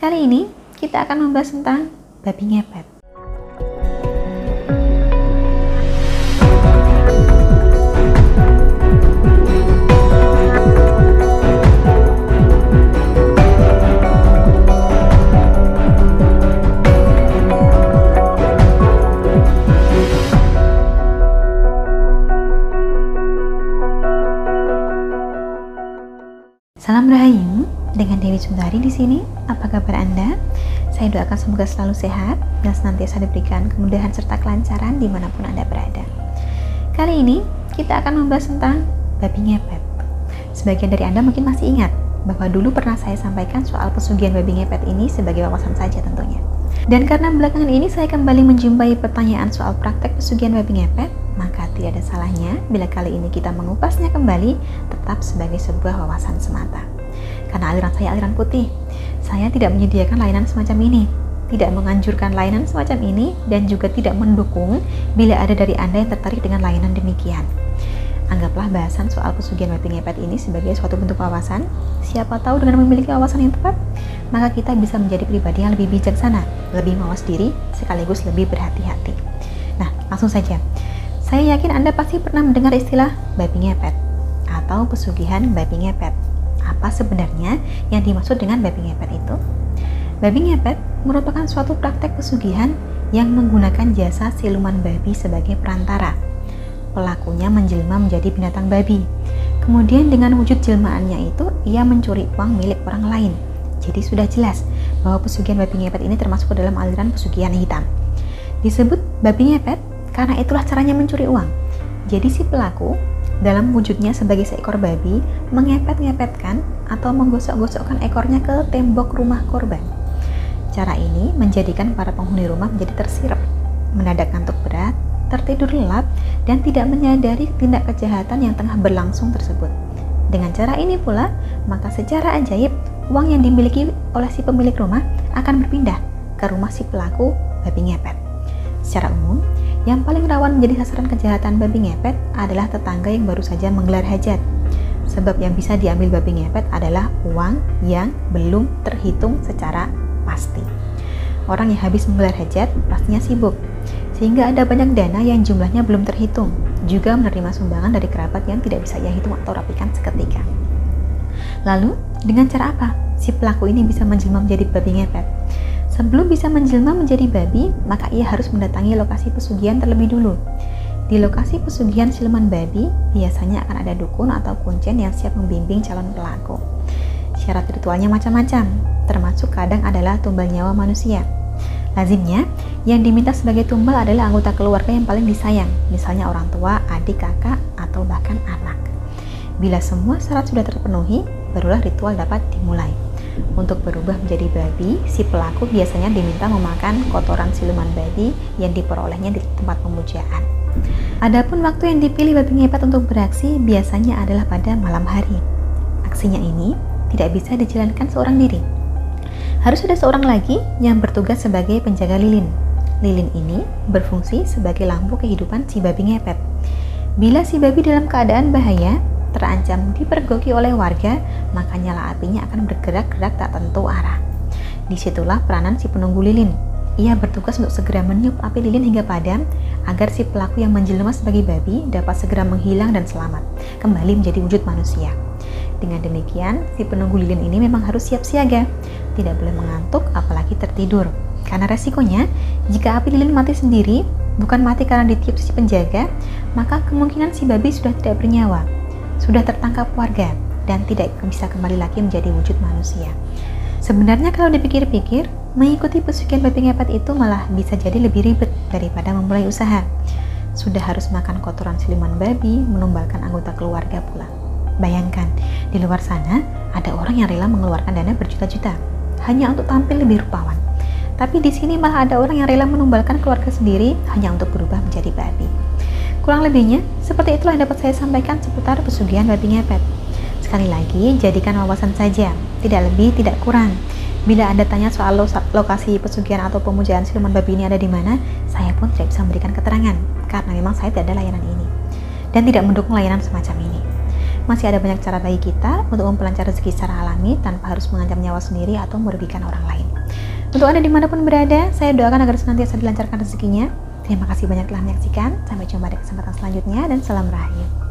Kali ini kita akan membahas tentang babi ngepet. Salam Rahayu, Dewi Sundari di sini. Apa kabar Anda? Saya doakan semoga selalu sehat dan senantiasa diberikan kemudahan serta kelancaran di mana pun Anda berada. Kali ini kita akan membahas tentang babi ngepet. Sebagian dari Anda mungkin masih ingat bahwa dulu pernah saya sampaikan soal pesugihan babi ngepet ini sebagai wawasan saja tentunya. Dan karena belakangan ini saya kembali menjumpai pertanyaan soal praktek pesugihan babi ngepet, maka tidak ada salahnya bila kali ini kita mengupasnya kembali tetap sebagai sebuah wawasan semata. Karena aliran saya aliran putih, saya tidak menyediakan layanan semacam ini, tidak menganjurkan layanan semacam ini, dan juga tidak mendukung bila ada dari Anda yang tertarik dengan layanan demikian. Anggaplah bahasan soal pesugihan babi ngepet ini sebagai suatu bentuk wawasan. Siapa tahu dengan memiliki wawasan yang tepat, maka kita bisa menjadi pribadi yang lebih bijaksana, lebih mawas diri, sekaligus lebih berhati-hati. Nah, langsung saja. Saya yakin Anda pasti pernah mendengar istilah babi ngepet atau pesugihan babi ngepet. Apa sebenarnya yang dimaksud dengan babi ngepet itu? Babi ngepet merupakan suatu praktek pesugihan yang menggunakan jasa siluman babi sebagai perantara pelakunya menjelma menjadi binatang babi. Kemudian dengan wujud jelmaannya itu, ia mencuri uang milik orang lain. Jadi sudah jelas bahwa pesugihan babi ngepet ini termasuk ke dalam aliran pesugihan hitam. Disebut babi ngepet karena itulah caranya mencuri uang. Jadi si pelaku dalam wujudnya sebagai seekor babi mengepet-ngepetkan atau menggosok-gosokkan ekornya ke tembok rumah korban. Cara ini menjadikan para penghuni rumah menjadi tersirap, mendadak ngantuk berat, tertidur lelap, dan tidak menyadari tindak kejahatan yang tengah berlangsung tersebut. Dengan cara ini pula, maka secara ajaib, uang yang dimiliki oleh si pemilik rumah akan berpindah ke rumah si pelaku babi ngepet. Secara umum, yang paling rawan menjadi sasaran kejahatan babi ngepet adalah tetangga yang baru saja menggelar hajat. Sebab yang bisa diambil babi ngepet adalah uang yang belum terhitung secara pasti. Orang yang habis menggelar hajat pastinya sibuk, sehingga ada banyak dana yang jumlahnya belum terhitung, juga menerima sumbangan dari kerabat yang tidak bisa ia hitung atau rapikan seketika. Lalu, dengan cara apa si pelaku ini bisa menjelma menjadi babi ngepet? Sebelum bisa menjelma menjadi babi, maka ia harus mendatangi lokasi pesugihan terlebih dulu. Di lokasi pesugihan siluman babi, biasanya akan ada dukun atau kuncen yang siap membimbing calon pelaku. Syarat ritualnya macam-macam, termasuk kadang adalah tumbal nyawa manusia. Lazimnya, yang diminta sebagai tumbal adalah anggota keluarga yang paling disayang, misalnya orang tua, adik, kakak, atau bahkan anak. Bila semua syarat sudah terpenuhi, barulah ritual dapat dimulai. Untuk berubah menjadi babi, si pelaku biasanya diminta memakan kotoran siluman babi yang diperolehnya di tempat pemujaan. Adapun waktu yang dipilih babi ngepet untuk beraksi biasanya adalah pada malam hari. Aksinya ini tidak bisa dijalankan seorang diri, harus ada seorang lagi yang bertugas sebagai penjaga lilin. Lilin ini berfungsi sebagai lampu kehidupan si babi ngepet. Bila si babi dalam keadaan bahaya, terancam dipergoki oleh warga, maka nyala apinya akan bergerak-gerak tak tentu arah. Di situlah peranan si penunggu lilin. Ia bertugas untuk segera meniup api lilin hingga padam, agar si pelaku yang menjelma sebagai babi dapat segera menghilang dan selamat, kembali menjadi wujud manusia. Dengan demikian, si penunggu lilin ini memang harus siap siaga, tidak boleh mengantuk apalagi tertidur. Karena resikonya, jika api lilin mati sendiri, bukan mati karena ditiup si penjaga, maka kemungkinan si babi sudah tidak bernyawa, sudah tertangkap warga, dan tidak bisa kembali lagi menjadi wujud manusia. Sebenarnya kalau dipikir-pikir, mengikuti pesugihan babi ngepet itu malah bisa jadi lebih ribet daripada memulai usaha. Sudah harus makan kotoran siluman babi, menumbalkan anggota keluarga pula. Bayangkan, di luar sana ada orang yang rela mengeluarkan dana berjuta-juta hanya untuk tampil lebih rupawan. Tapi di sini malah ada orang yang rela menumbalkan keluarga sendiri hanya untuk berubah menjadi babi. Kurang lebihnya, seperti itulah yang dapat saya sampaikan seputar pesugihan babi ngepet. Sekali lagi, jadikan wawasan saja, tidak lebih, tidak kurang. Bila Anda tanya soal lokasi pesugihan atau pemujaan siluman babi ini ada di mana, saya pun tidak bisa memberikan keterangan, karena memang saya tidak ada layanan ini. Dan tidak mendukung layanan semacam ini. Masih ada banyak cara bagi kita untuk memperlancar rezeki secara alami tanpa harus mengancam nyawa sendiri atau merugikan orang lain. Untuk Anda di mana pun berada, saya doakan agar senantiasa dilancarkan rezekinya. Terima kasih banyak telah menyaksikan. Sampai jumpa di kesempatan selanjutnya dan salam rahayu.